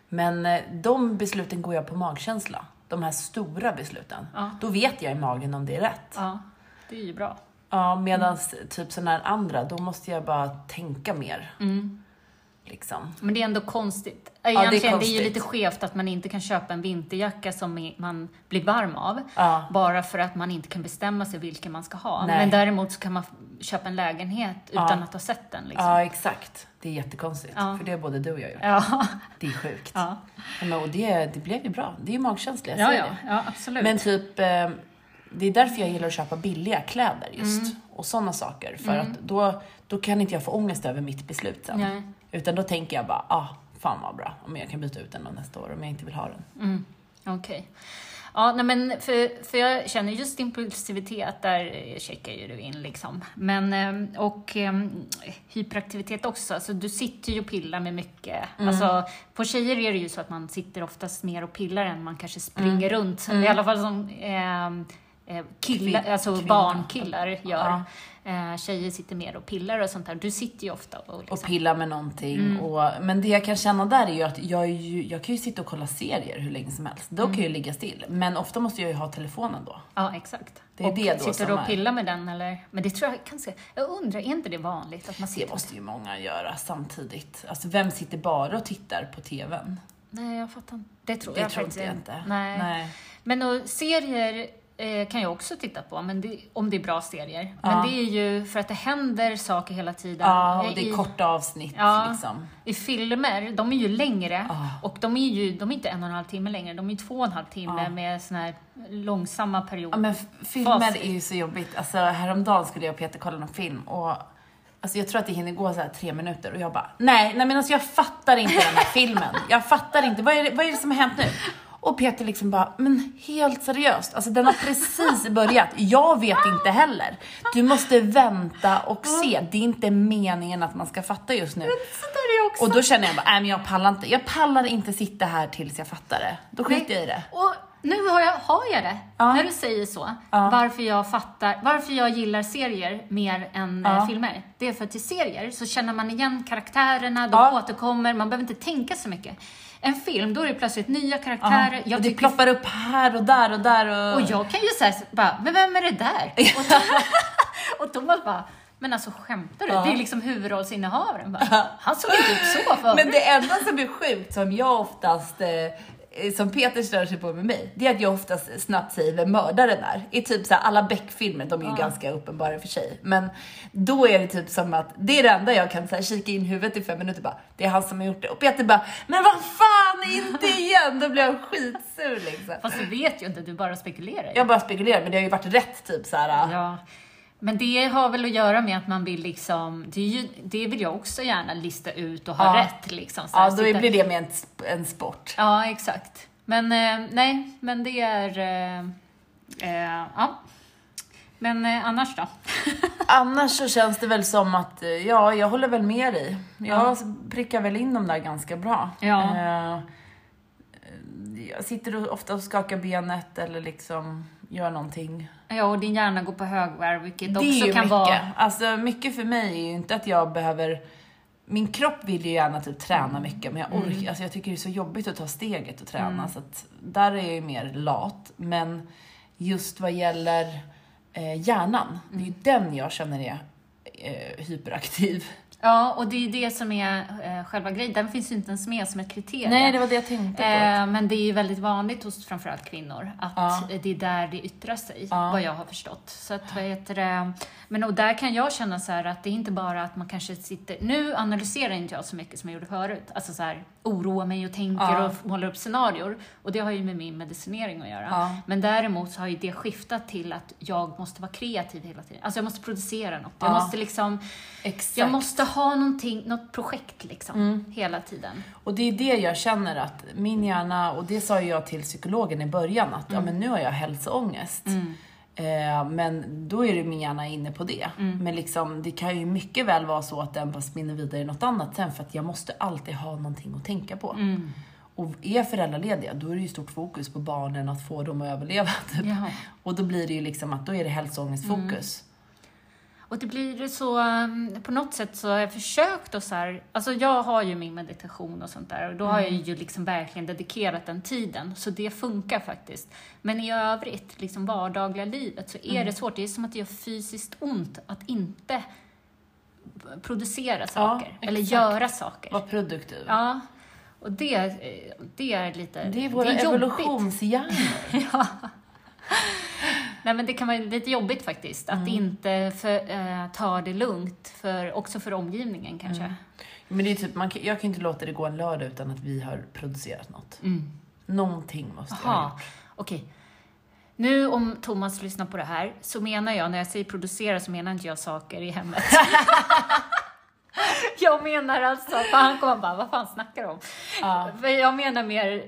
Men eh, de besluten går jag på magkänsla. De här stora besluten. Då vet jag i magen om det är rätt. Ja, det är ju bra. Ja, medan typ sådana här andra, då måste jag bara tänka mer. Mm. Liksom. Men det är ändå konstigt. är Egentligen, det är, ju konstigt. lite skevt att man inte kan köpa en vinterjacka som man blir varm av. Ja. Bara för att man inte kan bestämma sig vilken man ska ha. Nej. Men däremot så kan man köpa en lägenhet utan Ja. att ha sett den. Liksom. ja, exakt. Det är jättekonstigt. Ja. För det har både du och jag gjort. Ja, Det är sjukt. ja. Men, och det, det blev ju bra. Det är ju magkänsla, jag ja, ja, det. ja absolut. Men typ, eh, det är därför jag gillar att köpa billiga kläder just. Mm. Och sådana saker. För att då, då kan inte jag få ångest över mitt beslut sen. Nej. Utan då tänker jag bara, ah, fan vad bra. Om jag kan byta ut den nästa år om jag inte vill ha den. Mm. Okej. Ja, nej, men för, för jag känner just impulsivitet, där checkar ju du in liksom. Men, eh, och eh, hyperaktivitet också, alltså du sitter ju och pillar med mycket. Alltså, på tjejer är det ju så att man sitter oftast mer och pillar än man kanske springer runt. I alla fall som eh, killar, Kvin- alltså barnkillar gör. Ja. Eh, tjejer sitter mer och pillar och sånt där. Du sitter ju ofta och liksom, Och pilla med någonting. Mm. Och, men det jag kan känna där är ju att jag, ju, jag kan ju sitta och kolla serier hur länge som helst. Då kan jag ju ligga still. Men ofta måste jag ju ha telefonen då. Ja, exakt. Det är och det då sitter du och pillar med den eller? Men det tror jag kanske, jag undrar, är inte det vanligt att man Det sitter måste ju många göra samtidigt. Alltså vem sitter bara och tittar på TVn? Nej, jag fattar inte. Det tror Det jag tror faktiskt inte jag inte. inte. Nej. Nej. Men och, serier eh, kan jag också titta på, men det, om det är bra serier. Ja. Men det är ju för att det händer saker hela tiden. Ja, och det är I- korta avsnitt Ja. liksom. I filmer, de är ju längre Ja. och de är ju de är inte en och en halv timme längre, de är två och en halv timme med såna här långsamma perioder. Ja, men filmer Fast- är ju så jobbigt. Alltså häromdagen skulle jag och Peter kolla någon film och Alltså jag tror att det hinner gå så här tre minuter och jag bara, nej, nej men alltså jag fattar inte den här filmen. Jag fattar inte, vad är, det, vad är det som har hänt nu? Och Peter liksom bara, men helt seriöst, alltså den har precis börjat. Jag vet inte heller. Du måste vänta och se. Det är inte meningen att man ska fatta just nu. Och då känner jag bara, nej men jag pallar inte. Jag pallar inte sitta här tills jag fattar det. Då skiter jag i det. Och nu har jag, har jag det, Ja. när du säger så. Ja. Varför jag fattar, varför jag gillar serier mer än Ja. eh, filmer. Det är för att i serier så känner man igen karaktärerna, de Ja. återkommer, man behöver inte tänka så mycket. En film, då är det plötsligt nya karaktärer. Jag och det tycker- ploppar upp här och där och där och... och jag kan ju säga bara, men vem är det där? Och, Tom- och Thomas bara, men alltså skämtar du? Ja. Det är liksom huvudrollsinnehavaren. Bara, Han såg inte ut så förut. Men det enda som är sjukt, som jag oftast, eh, som Peter stör sig på med mig, det är att jag oftast snabbt säger vem mördaren är. I typ så här, alla Beck-filmer, de är ju ganska uppenbara för sig. Men då är det typ som att, det är det enda jag kan så här, kika in huvudet i fem minuter bara, det är han som har gjort det. Och Peter bara, men vad fan, inte igen! Då blir jag skitsur liksom. Fast du vet ju inte, du bara spekulerar ju. Jag bara spekulerar, men det har ju varit rätt typ så här. Ja. Men det har väl att göra med att man vill liksom, det, är ju, det vill jag också gärna lista ut och ha Ja. rätt liksom. Så Ja, då sitta- blir det med en, en sport. Ja, exakt. Men eh, nej, men det är... Eh, eh, ja. Men eh, annars då? Annars så känns det väl som att, eh, ja, jag håller väl med dig. Jag prickar väl in dem där ganska bra. Ja. Eh, jag sitter ofta och skakar benet eller liksom gör någonting. Ja, och din hjärna går på högvarv, vilket det också är ju kan mycket. vara... Alltså mycket för mig är ju inte att jag behöver min kropp vill ju gärna typ träna Mm. mycket men jag orkar, alltså jag tycker det är så jobbigt att ta steget och träna så att där är jag ju mer lat. Men just vad gäller eh, hjärnan, det är ju Mm. den jag känner är eh, hyperaktiv. Ja, och det är det som är eh, själva grejen. Den finns ju inte ens med som ett kriterium. Nej, det var det jag tänkte på. Eh, men det är ju väldigt vanligt hos framförallt kvinnor att Ja. det är där det yttrar sig, Ja. vad jag har förstått. Så att, vad heter det? Men och där kan jag känna så här att det är inte bara att man kanske sitter... Nu analyserar inte jag så mycket som jag gjorde förut. Alltså så här, oroar mig och tänker Ja. och målar upp scenarior. Och det har ju med min medicinering att göra. Ja. Men däremot så har ju det skiftat till att jag måste vara kreativ hela tiden. Alltså jag måste producera något. Jag Ja. måste liksom... Exakt. Jag måste ha någonting, något projekt liksom, Mm. hela tiden. Och det är det jag känner att min hjärna, och det sa ju jag till psykologen i början, att ja, men nu har jag hälsoångest. Eh, men då är min hjärna inne på det. Men liksom, det kan ju mycket väl vara så att den bara spinner vidare i något annat sen för att jag måste alltid ha någonting att tänka på. Och är föräldralediga, då är det ju stort fokus på barnen, att få dem att överleva. Typ. Och då blir det ju liksom att då är det hälsoångestfokus. Och det blir så, um, på något sätt så har jag försökt att så här, alltså jag har ju min meditation och sånt där och då har jag ju liksom verkligen dedikerat den tiden, så det funkar faktiskt. Men i övrigt, liksom vardagliga livet, så är det svårt. Det är som att det gör fysiskt ont att inte producera saker, eller exakt. göra saker. Var produktiv. Ja, och det, det är lite... Det är våra evolutionshjärnor. Ja. Nej, men det kan vara lite jobbigt faktiskt, att inte för, eh, ta det lugnt, för, också för omgivningen kanske. Men det är typ, man, kan- jag kan inte låta det gå en lördag utan att vi har producerat något. Mm. Någonting måste jag ha gjort. okej. Nu om Thomas lyssnar på det här, så menar jag, när jag säger producera, så menar inte jag saker i hemmet. jag menar alltså, för han kommer bara, vad fan snackar du om? Ja. Jag menar mer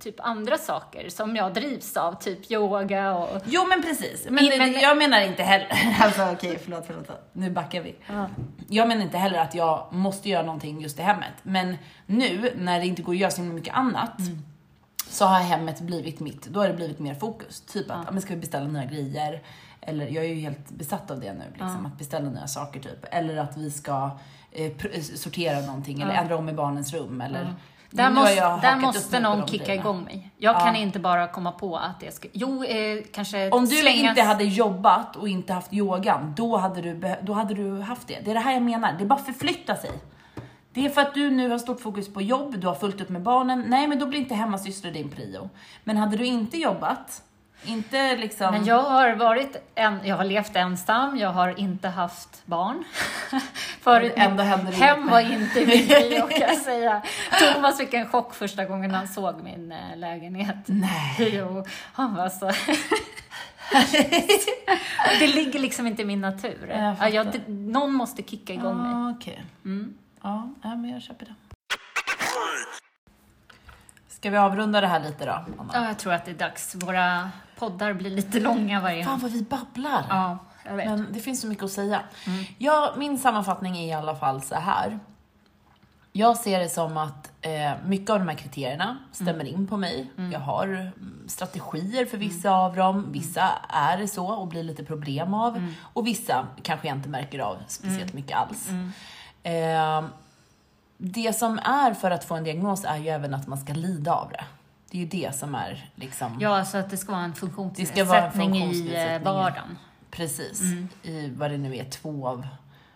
typ andra saker som jag drivs av, typ yoga och... Jo men precis. Men, I- men- jag menar inte heller, alltså okej förlåt, förlåt, nu backar vi. Jag menar inte heller att jag måste göra någonting just i hemmet. Men nu när det inte går att göra så mycket annat Mm. så har hemmet blivit mitt, då har det blivit mer fokus. Typ att, ja. men ska vi beställa nya grejer? Eller jag är ju helt besatt av det nu, liksom, att beställa nya saker typ. Eller att vi ska eh, sortera någonting eller ändra om i barnens rum. Eller, Där måste, där måste någon kicka grejerna. igång mig. Jag Ja. kan inte bara komma på att det ska... Jo, eh, kanske Om du slängas... inte hade jobbat och inte haft yogan, då hade, du, då hade du haft det. Det är det här jag menar, det är bara förflytta sig. Det är för att du nu har stort fokus på jobb, du har fullt upp med barnen. Nej, men då blir inte hemmasyster din prio. Men hade du inte jobbat, inte liksom... Men jag har varit en, jag har levt ensam, jag har inte haft barn. Förut, ändå hände det hem var inte min prio kan jag säga. Thomas fick en chock första gången han såg min eh, lägenhet. Nej. Jo, han var så... det ligger liksom inte i min natur. Jag jag, det, någon måste kicka igång mig. Ja, okej. Mm. Ja, ja, men jag köper det. Ska vi avrunda det här lite då, Anna? Ja, jag tror att det är dags. Våra poddar blir lite långa varje Fan vad vi babblar. Ja, jag vet. Men det finns så mycket att säga. Mm. Ja, min sammanfattning är i alla fall så här. Jag ser det som att eh, mycket av de här kriterierna stämmer Mm. in på mig. Jag har mm, strategier för vissa av dem. Vissa är det så och blir lite problem av. Mm. Och vissa kanske jag inte märker av speciellt mycket alls. Eh, det som är för att få en diagnos är ju även att man ska lida av det. Det är ju det som är liksom... Ja, så att det ska vara en ska vara en funktionsnedsättning i funktionsnedsättning. vardagen. Precis. Mm. I vad det nu är, två av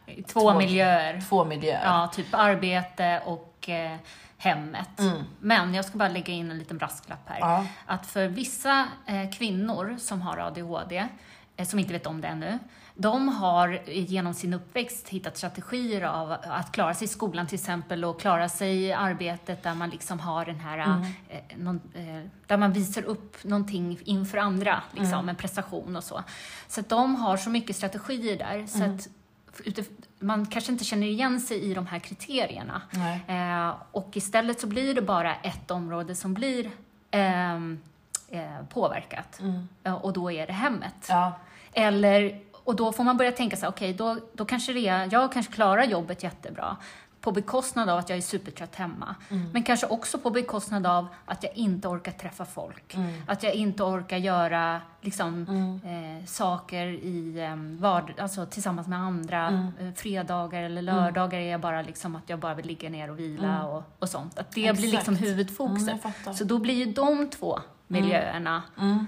Två, Två- miljöer. två miljöer. Ja, typ arbete och eh, hemmet. Mm. Men jag ska bara lägga in en liten brasklapp här. Ja. Att för vissa eh, kvinnor som har ADHD, eh, som inte vet om det ännu, de har genom sin uppväxt hittat strategier av att klara sig i skolan till exempel och klara sig i arbetet där man liksom har den här, Mm. eh, någon, eh, där man visar upp någonting inför andra, liksom, Mm. en prestation och så. Så att de har så mycket strategier där så Mm. att man kanske inte känner igen sig i de här kriterierna. Eh, och istället så blir det bara ett område som blir ehm, eh, påverkat. Mm. Eh, och då är det hemmet. Ja. Eller, och då får man börja tänka så här, okej, då, då kanske det är, jag kanske klarar jobbet jättebra på bekostnad av att jag är supertrött hemma. Men kanske också på bekostnad av att jag inte orkar träffa folk. Att jag inte orkar göra liksom, eh, saker i, eh, vard- alltså, tillsammans med andra. Eh, fredagar eller lördagar är jag bara liksom att jag bara vill ligga ner och vila och, och sånt. Att det blir liksom Exakt. huvudfokuset. Mm, så då blir ju de två miljöerna Mm.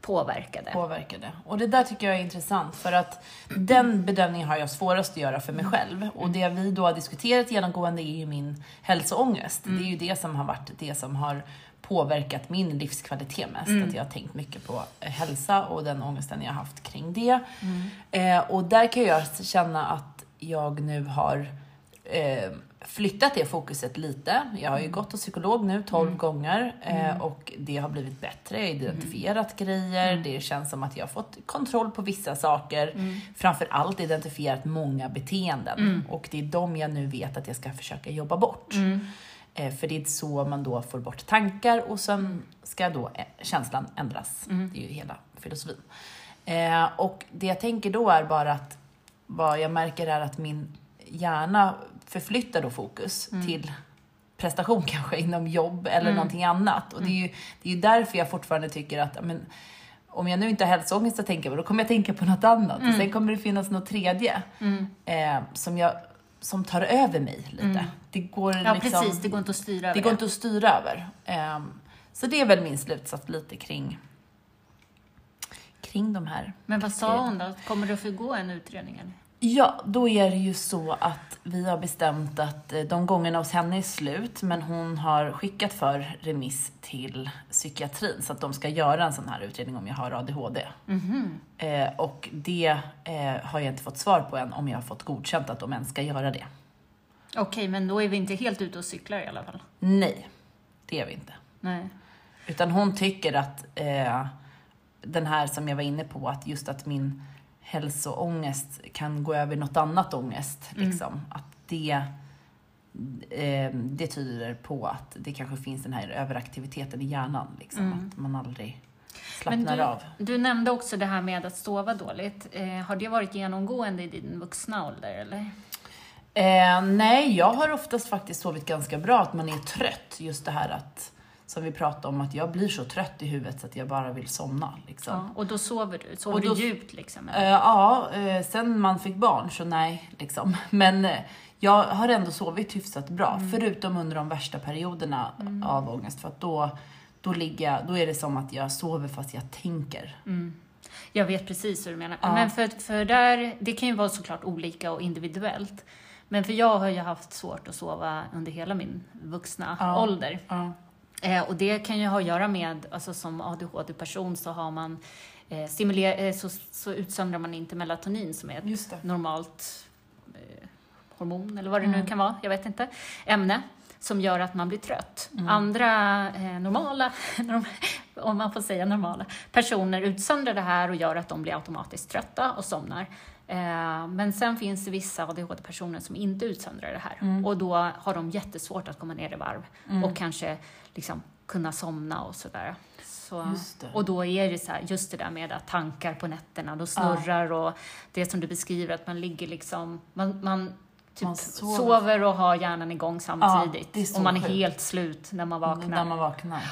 Påverkade. påverkade. Och det där tycker jag är intressant för att den bedömningen har jag svårast att göra för mig själv. Och det vi då har diskuterat genomgående är ju min hälsoångest. Det är ju det som har varit det som har påverkat min livskvalitet mest. Att jag har tänkt mycket på hälsa och den ångesten jag har haft kring det. Eh, och där kan jag känna att jag nu har eh, flyttat det fokuset lite. Jag har ju gått till psykolog nu 12 gånger eh, och det har blivit bättre. Jag har identifierat grejer, det känns som att jag har fått kontroll på vissa saker. Framför allt identifierat många beteenden och det är de jag nu vet att jag ska försöka jobba bort. Eh, för det är så man då får bort tankar och sen ska då eh, känslan ändras. Det är ju hela filosofin. Eh, och det jag tänker då är bara att vad jag märker är att min hjärna förflyttar då fokus till prestation kanske inom jobb eller någonting annat. Och det är ju det är därför jag fortfarande tycker att men, om jag nu inte har hälsoångest att tänka på, då kommer jag tänka på något annat. Och sen kommer det finnas något tredje eh, som, jag, som tar över mig lite. Det går Ja, liksom, precis. Det går inte att styra över det går inte att styra över. Ehm, så det är väl min slutsats lite kring, kring de här. Men vad sa hon då? Kommer det att få gå en utredning? Eller? Ja, då är det ju så att vi har bestämt att eh, de gångerna hos henne är slut, men hon har skickat för remiss till psykiatrin så att de ska göra en sån här utredning om jag har ADHD. Eh, och det eh, har jag inte fått svar på än, om jag har fått godkänt att de ens ska göra det. Okej, men då är vi inte helt ute och cyklar i alla fall. Nej, det är vi inte. Nej. Utan hon tycker att eh, den här som jag var inne på, att just att min hälsoångest kan gå över i något annat ångest. Liksom. Att det, eh, det tyder på att det kanske finns den här överaktiviteten i hjärnan. Liksom. Att man aldrig Men slappnar du, av. du nämnde också det här med att sova dåligt. Eh, har det varit genomgående i din vuxna ålder, eller? Eh, nej, jag har oftast faktiskt sovit ganska bra, att man är trött. Just det här att, som vi pratade om, att jag blir så trött i huvudet så att jag bara vill somna. Liksom. Ja, och då sover du? Sover då- du djupt liksom? Eh, ja, eh, sen man fick barn så nej, liksom. Men eh, jag har ändå sovit hyfsat bra, förutom under de värsta perioderna av ångest. För att då, då, ligger jag, då är det som att jag sover fast jag tänker. Jag vet precis hur du menar. Ja. Men för, för där, det kan ju vara såklart olika och individuellt. Men för jag har ju haft svårt att sova under hela min vuxna Ja. ålder. Ja. Eh, och det kan ju ha att göra med, alltså som ADHD-person så har man eh, stimuler- eh, så, så utsöndrar man inte melatonin som är ett normalt eh, hormon eller vad det nu Mm. kan vara, jag vet inte, ämne som gör att man blir trött. Mm. Andra eh, normala, norm- om man får säga normala, personer utsöndrar det här och gör att de blir automatiskt trötta och somnar. Eh, men sen finns det vissa ADHD-personer som inte utsöndrar det här Mm. och då har de jättesvårt att komma ner i varv och kanske liksom kunna somna och sådär. Så, och då är det så här, just det där med att tankar på nätterna, de snurrar och det som du beskriver att man ligger liksom, man, man typ Man sover. sover. och har hjärnan igång samtidigt. så och man är helt slut när man vaknar. När man vaknar.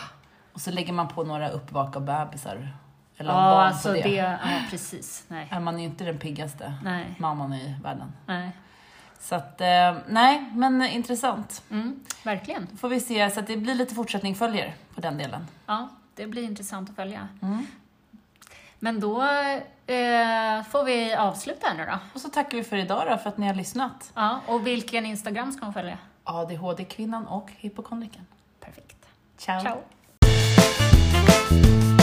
Och så lägger man på några uppvaka bebisar. Eller ja, barn alltså på det. det. ja precis. Nej. Är man ju inte den piggaste Nej. mamman i världen. Nej. Så att, eh, nej, men intressant. Mm, verkligen. Då får vi se, så att det blir lite fortsättning följer på den delen. Ja, det blir intressant att följa. Mm. Men då eh, får vi avsluta här nu då. Och så tackar vi för idag då, för att ni har lyssnat. Ja, och vilken Instagram ska man följa? ADHD-kvinnan och hypokondriken. Perfekt. Ciao. Ciao. Thank you.